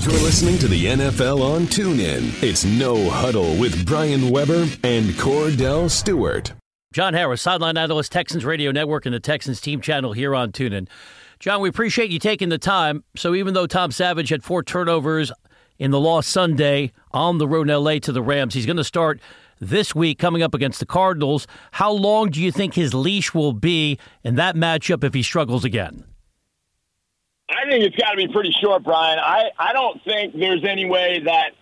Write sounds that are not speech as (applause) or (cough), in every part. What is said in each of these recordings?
You're listening to the NFL on TuneIn. It's No Huddle with Brian Weber and Kordell Stewart. John Harris, sideline analyst, Texans Radio Network, and the Texans team channel here on TuneIn. John, we appreciate you taking the time. So even though Tom Savage had four turnovers in the loss Sunday on the road in LA to the Rams, he's going to start this week coming up against the Cardinals. How long do you think his leash will be in that matchup if he struggles again? I think it's got to be pretty short, Brian. I, I don't think there's any way that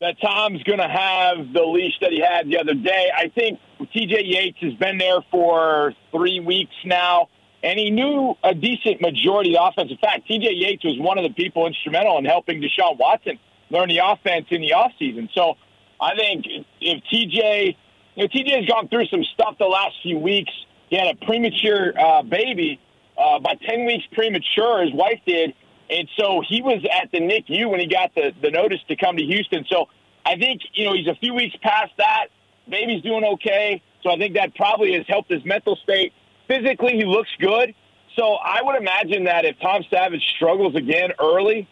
that Tom's going to have the leash that he had the other day. I think TJ Yates has been there for three weeks now, and he knew a decent majority of the offense. In fact, TJ Yates was one of the people instrumental in helping Deshaun Watson learn the offense in the offseason. So I think if TJ, you know, TJ has gone through some stuff the last few weeks. He had a premature uh, baby uh, about 10 weeks premature, his wife did. And so he was at the NICU when he got the, the notice to come to Houston. So I think, you know, he's a few weeks past that. Baby's doing okay. So I think that probably has helped his mental state. Physically, he looks good. So I would imagine that if Tom Savage struggles again early,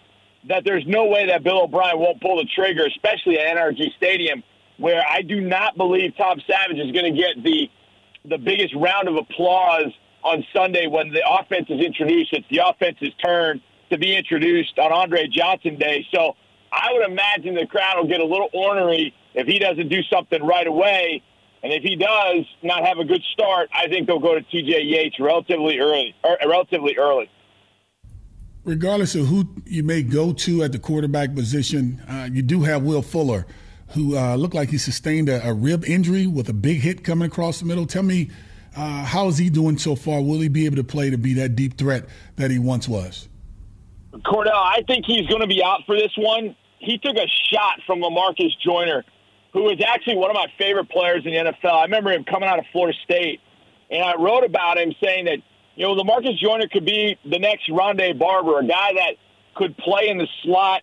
that there's no way that Bill O'Brien won't pull the trigger, especially at NRG Stadium, where I do not believe Tom Savage is going to get the the biggest round of applause on Sunday when the offense is introduced. It's the offense's turn to be introduced on Andre Johnson Day. So I would imagine the crowd will get a little ornery if he doesn't do something right away. And if he does not have a good start, I think they'll go to TJ Yates relatively early. Er, relatively early. Regardless of who you may go to at the quarterback position, uh, you do have Will Fuller, who uh, looked like he sustained a, a rib injury with a big hit coming across the middle. Tell me uh, how is he doing so far? Will he be able to play to be that deep threat that he once was? Kordell, I think he's going to be out for this one. He took a shot from Lamarcus Joyner, who is actually one of my favorite players in the NFL. I remember him coming out of Florida State, and I wrote about him saying that, you know, Lamarcus Joyner could be the next Rondé Barber, a guy that could play in the slot,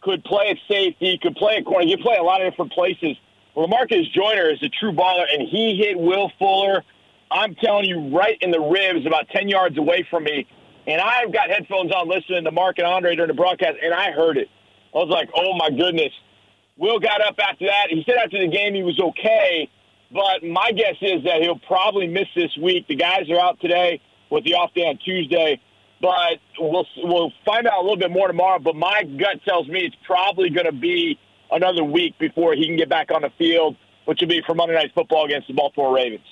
could play at safety, could play at corner. He could play a lot of different places. Lamarcus Joyner is a true baller, and he hit Will Fuller I'm telling you, right in the ribs, about 10 yards away from me. And I've got headphones on listening to Mark and Andre during the broadcast, and I heard it. I was like, oh my goodness. Will got up after that. He said after the game he was okay, but my guess is that he'll probably miss this week. The guys are out today with the off day on Tuesday, but we'll we'll find out a little bit more tomorrow. But my gut tells me it's probably going to be another week before he can get back on the field, which will be for Monday Night Football against the Baltimore Ravens.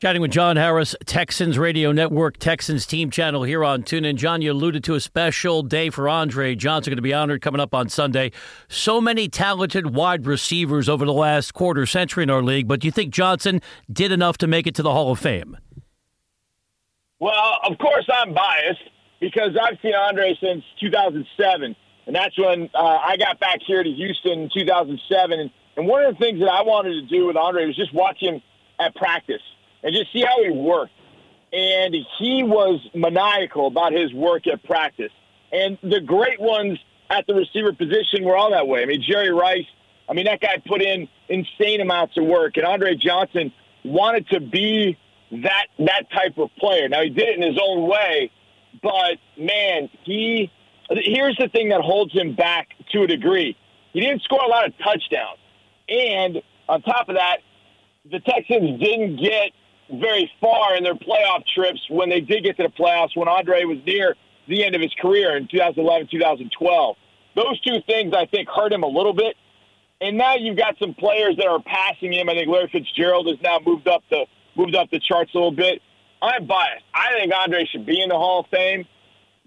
Chatting with John Harris, Texans Radio Network, Texans team channel here on TuneIn. John, you alluded to a special day for Andre Johnson going to be honored coming up on Sunday. So many talented wide receivers over the last quarter century in our league, but do you think Johnson did enough to make it to the Hall of Fame? Well, of course I'm biased because I've seen Andre since 2007, and that's when uh, I got back here to Houston in 2007. And one of the things that I wanted to do with Andre was just watch him at practice and just see how he worked. And he was maniacal about his work at practice. And the great ones at the receiver position were all that way. I mean, Jerry Rice, I mean, that guy put in insane amounts of work. And Andre Johnson wanted to be that that type of player. Now he did it in his own way, but man, he here's the thing that holds him back to a degree. He didn't score a lot of touchdowns. And on top of that, the Texans didn't get very far in their playoff trips when they did get to the playoffs when Andre was near the end of his career in 2011, 2012. Those two things, I think, hurt him a little bit. And now you've got some players that are passing him. I think Larry Fitzgerald has now moved up the moved up the charts a little bit. I'm biased. I think Andre should be in the Hall of Fame,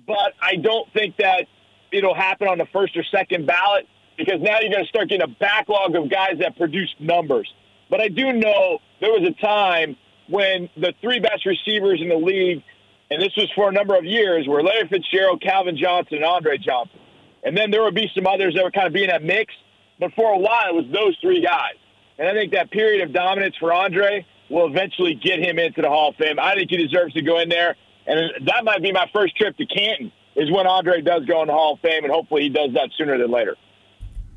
but I don't think that it'll happen on the first or second ballot because now you're going to start getting a backlog of guys that produce numbers. But I do know there was a time when the three best receivers in the league, and this was for a number of years, were Larry Fitzgerald, Calvin Johnson, and Andre Johnson. And then there would be some others that were kind of being that mix. But for a while, it was those three guys. And I think that period of dominance for Andre will eventually get him into the Hall of Fame. I think he deserves to go in there. And that might be my first trip to Canton is when Andre does go in the Hall of Fame, and hopefully he does that sooner than later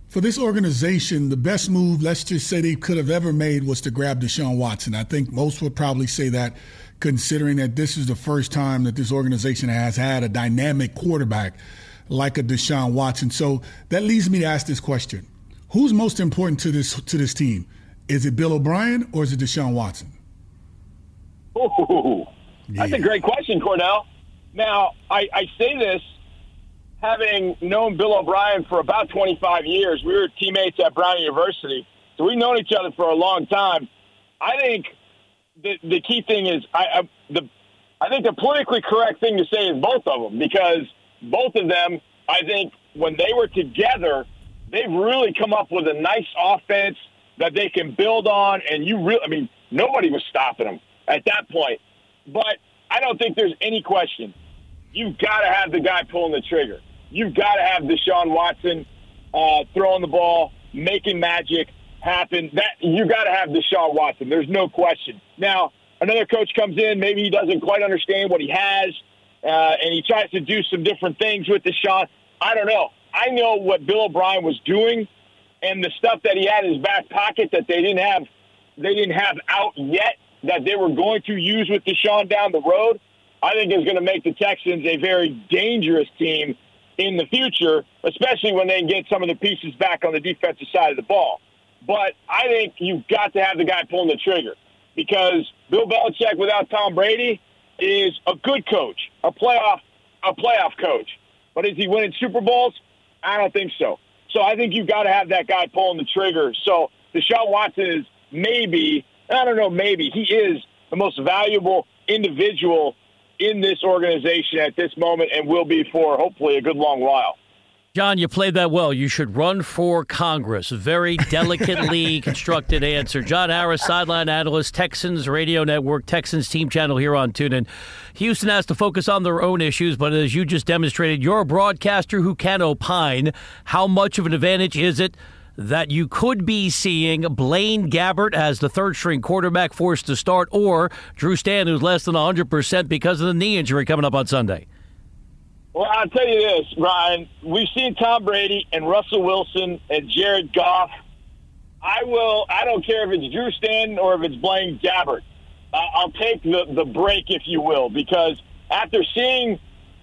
for this organization, the best move, let's just say they could have ever made was to grab Deshaun Watson. I think most would probably say that, considering that this is the first time that this organization has had a dynamic quarterback. like a Deshaun Watson. So that leads me to ask this question: Who's most important to this to this team? Is it Bill O'Brien or is it Deshaun Watson? Ooh, that's yeah. a great question, Kordell. Now, I, I say this having known Bill O'Brien for about 25 years. We were teammates at Brown University, so we've known each other for a long time. I think the the key thing is I, I the I think the politically correct thing to say is both of them because both of them, I think, when they were together, they've really come up with a nice offense that they can build on. And you really, I mean, nobody was stopping them at that point. But I don't think there's any question. You've got to have the guy pulling the trigger. You've got to have Deshaun Watson uh, throwing the ball, making magic happen. That you got to have Deshaun Watson. There's no question. Now, another coach comes in, maybe he doesn't quite understand what he has, uh, and he tries to do some different things with Deshaun. I don't know. I know what Bill O'Brien was doing, and the stuff that he had in his back pocket that they didn't have, they didn't have out yet that they were going to use with Deshaun down the road. I think is going to make the Texans a very dangerous team in the future, especially when they get some of the pieces back on the defensive side of the ball. But I think you've got to have the guy pulling the trigger because Bill Belichick without Tom Brady is a good coach, a playoff a playoff coach. But is he winning Super Bowls? I don't think so. So I think you've got to have that guy pulling the trigger. So Deshaun Watson is maybe, I don't know, maybe he is the most valuable individual in this organization at this moment and will be for hopefully a good long while. John, you played that well. You should run for Congress. Very delicately (laughs) constructed answer. John Harris, sideline analyst, Texans Radio Network, Texans team channel here on TuneIn. Houston has to focus on their own issues, but as you just demonstrated, you're a broadcaster who can opine. How much of an advantage is it that you could be seeing Blaine Gabbert as the third string quarterback forced to start, or Drew Stanton, who's less than 100% because of the knee injury coming up on Sunday? Well, I'll tell you this, Brian. We've seen Tom Brady and Russell Wilson and Jared Goff. I will. I don't care if it's Drew Stanton or if it's Blaine Gabbert. I'll take the the break, if you will, because after seeing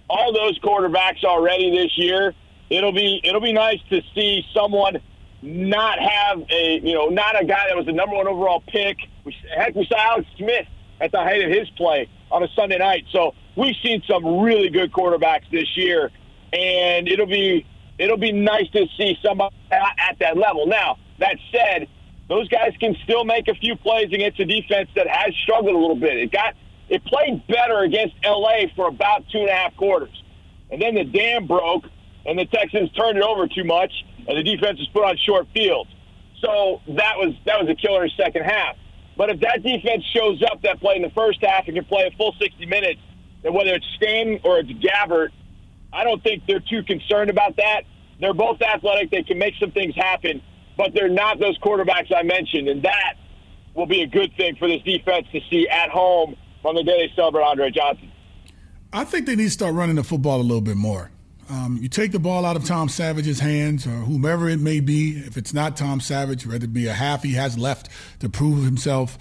all those quarterbacks already this year, it'll be it'll be nice to see someone not have a you know not a guy that was the number one overall pick. We, heck, we saw Alex Smith at the height of his play on a Sunday night. So we've seen some really good quarterbacks this year, and it'll be it'll be nice to see somebody at that level. Now that said, those guys can still make a few plays against a defense that has struggled a little bit. It got it played better against LA for about two and a half quarters, and then the dam broke, and the Texans turned it over too much, and the defense was put on short fields. So that was that was a killer second half. But if that defense shows up that play in the first half and can play a full 60 minutes, then whether it's Stan or it's Gabbert, I don't think they're too concerned about that. They're both athletic. They can make some things happen, but they're not those quarterbacks I mentioned. And that will be a good thing for this defense to see at home on the day they celebrate Andre Johnson. I think they need to start running the football a little bit more. Um, you take the ball out of Tom Savage's hands or whomever it may be. If it's not Tom Savage, whether it be a half he has left to prove himself.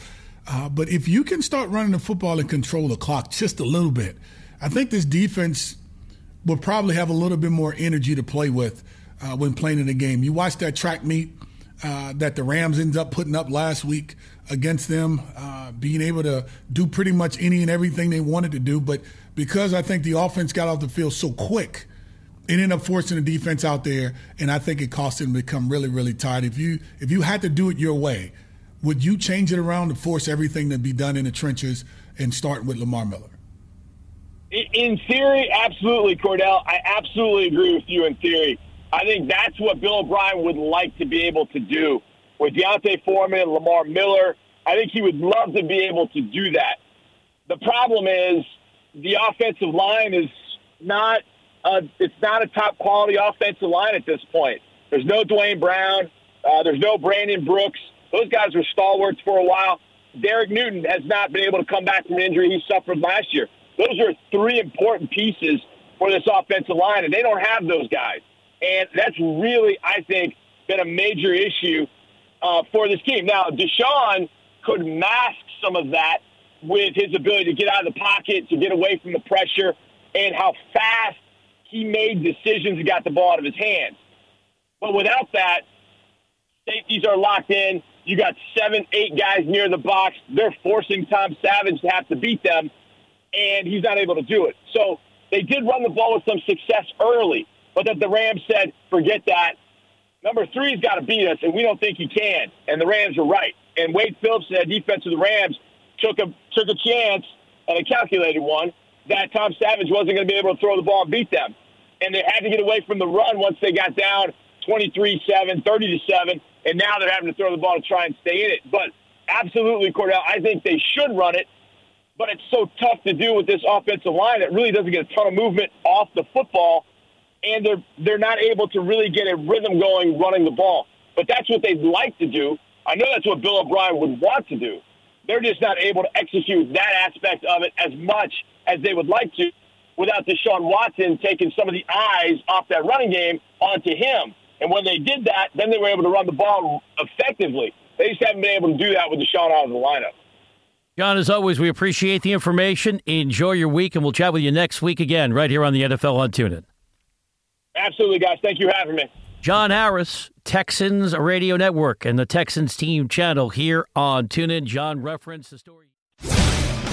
Uh, but if you can start running the football and control the clock just a little bit, I think this defense will probably have a little bit more energy to play with uh, when playing in the game. You watch that track meet uh, that the Rams ended up putting up last week against them, uh, being able to do pretty much any and everything they wanted to do. But because I think the offense got off the field so quick, it ended up forcing the defense out there, and I think it cost them to become really, really tired. If you if you had to do it your way, would you change it around to force everything to be done in the trenches and start with Lamar Miller? In theory, absolutely, Kordell. I absolutely agree with you in theory. I think that's what Bill O'Brien would like to be able to do with D'Onta Foreman and Lamar Miller. I think he would love to be able to do that. The problem is the offensive line is not uh, it's not a top quality offensive line at this point. There's no Duane Brown. Uh, there's no Brandon Brooks. Those guys were stalwarts for a while. Derek Newton has not been able to come back from injury he suffered last year. Those are three important pieces for this offensive line, and they don't have those guys. And that's really, I think, been a major issue uh, for this team. Now, Deshaun could mask some of that with his ability to get out of the pocket, to get away from the pressure, and how fast he made decisions and got the ball out of his hands. But without that, safeties are locked in. You got seven, eight guys near the box. They're forcing Tom Savage to have to beat them, and he's not able to do it. So they did run the ball with some success early, but that the Rams said, forget that. Number three's got to beat us, and we don't think he can. And the Rams are right. And Wade Phillips, the defense of the Rams, took a took a chance and a calculated one that Tom Savage wasn't going to be able to throw the ball and beat them. And they had to get away from the run once they got down 23 7, 30 7, and now they're having to throw the ball to try and stay in it. But absolutely, Kordell, I think they should run it, but it's so tough to do with this offensive line that really doesn't get a ton of movement off the football, and they're, they're not able to really get a rhythm going running the ball. But that's what they'd like to do. I know that's what Bill O'Brien would want to do. They're just not able to execute that aspect of it as much as they would like to without Deshaun Watson taking some of the eyes off that running game onto him. And when they did that, then they were able to run the ball effectively. They just haven't been able to do that with Deshaun out of the lineup. John, as always, we appreciate the information. Enjoy your week, and we'll chat with you next week again, right here on the NFL on TuneIn. Absolutely, guys. Thank you for having me. John Harris, Texans Radio Network, and the Texans Team channel here on TuneIn. John referenced the story.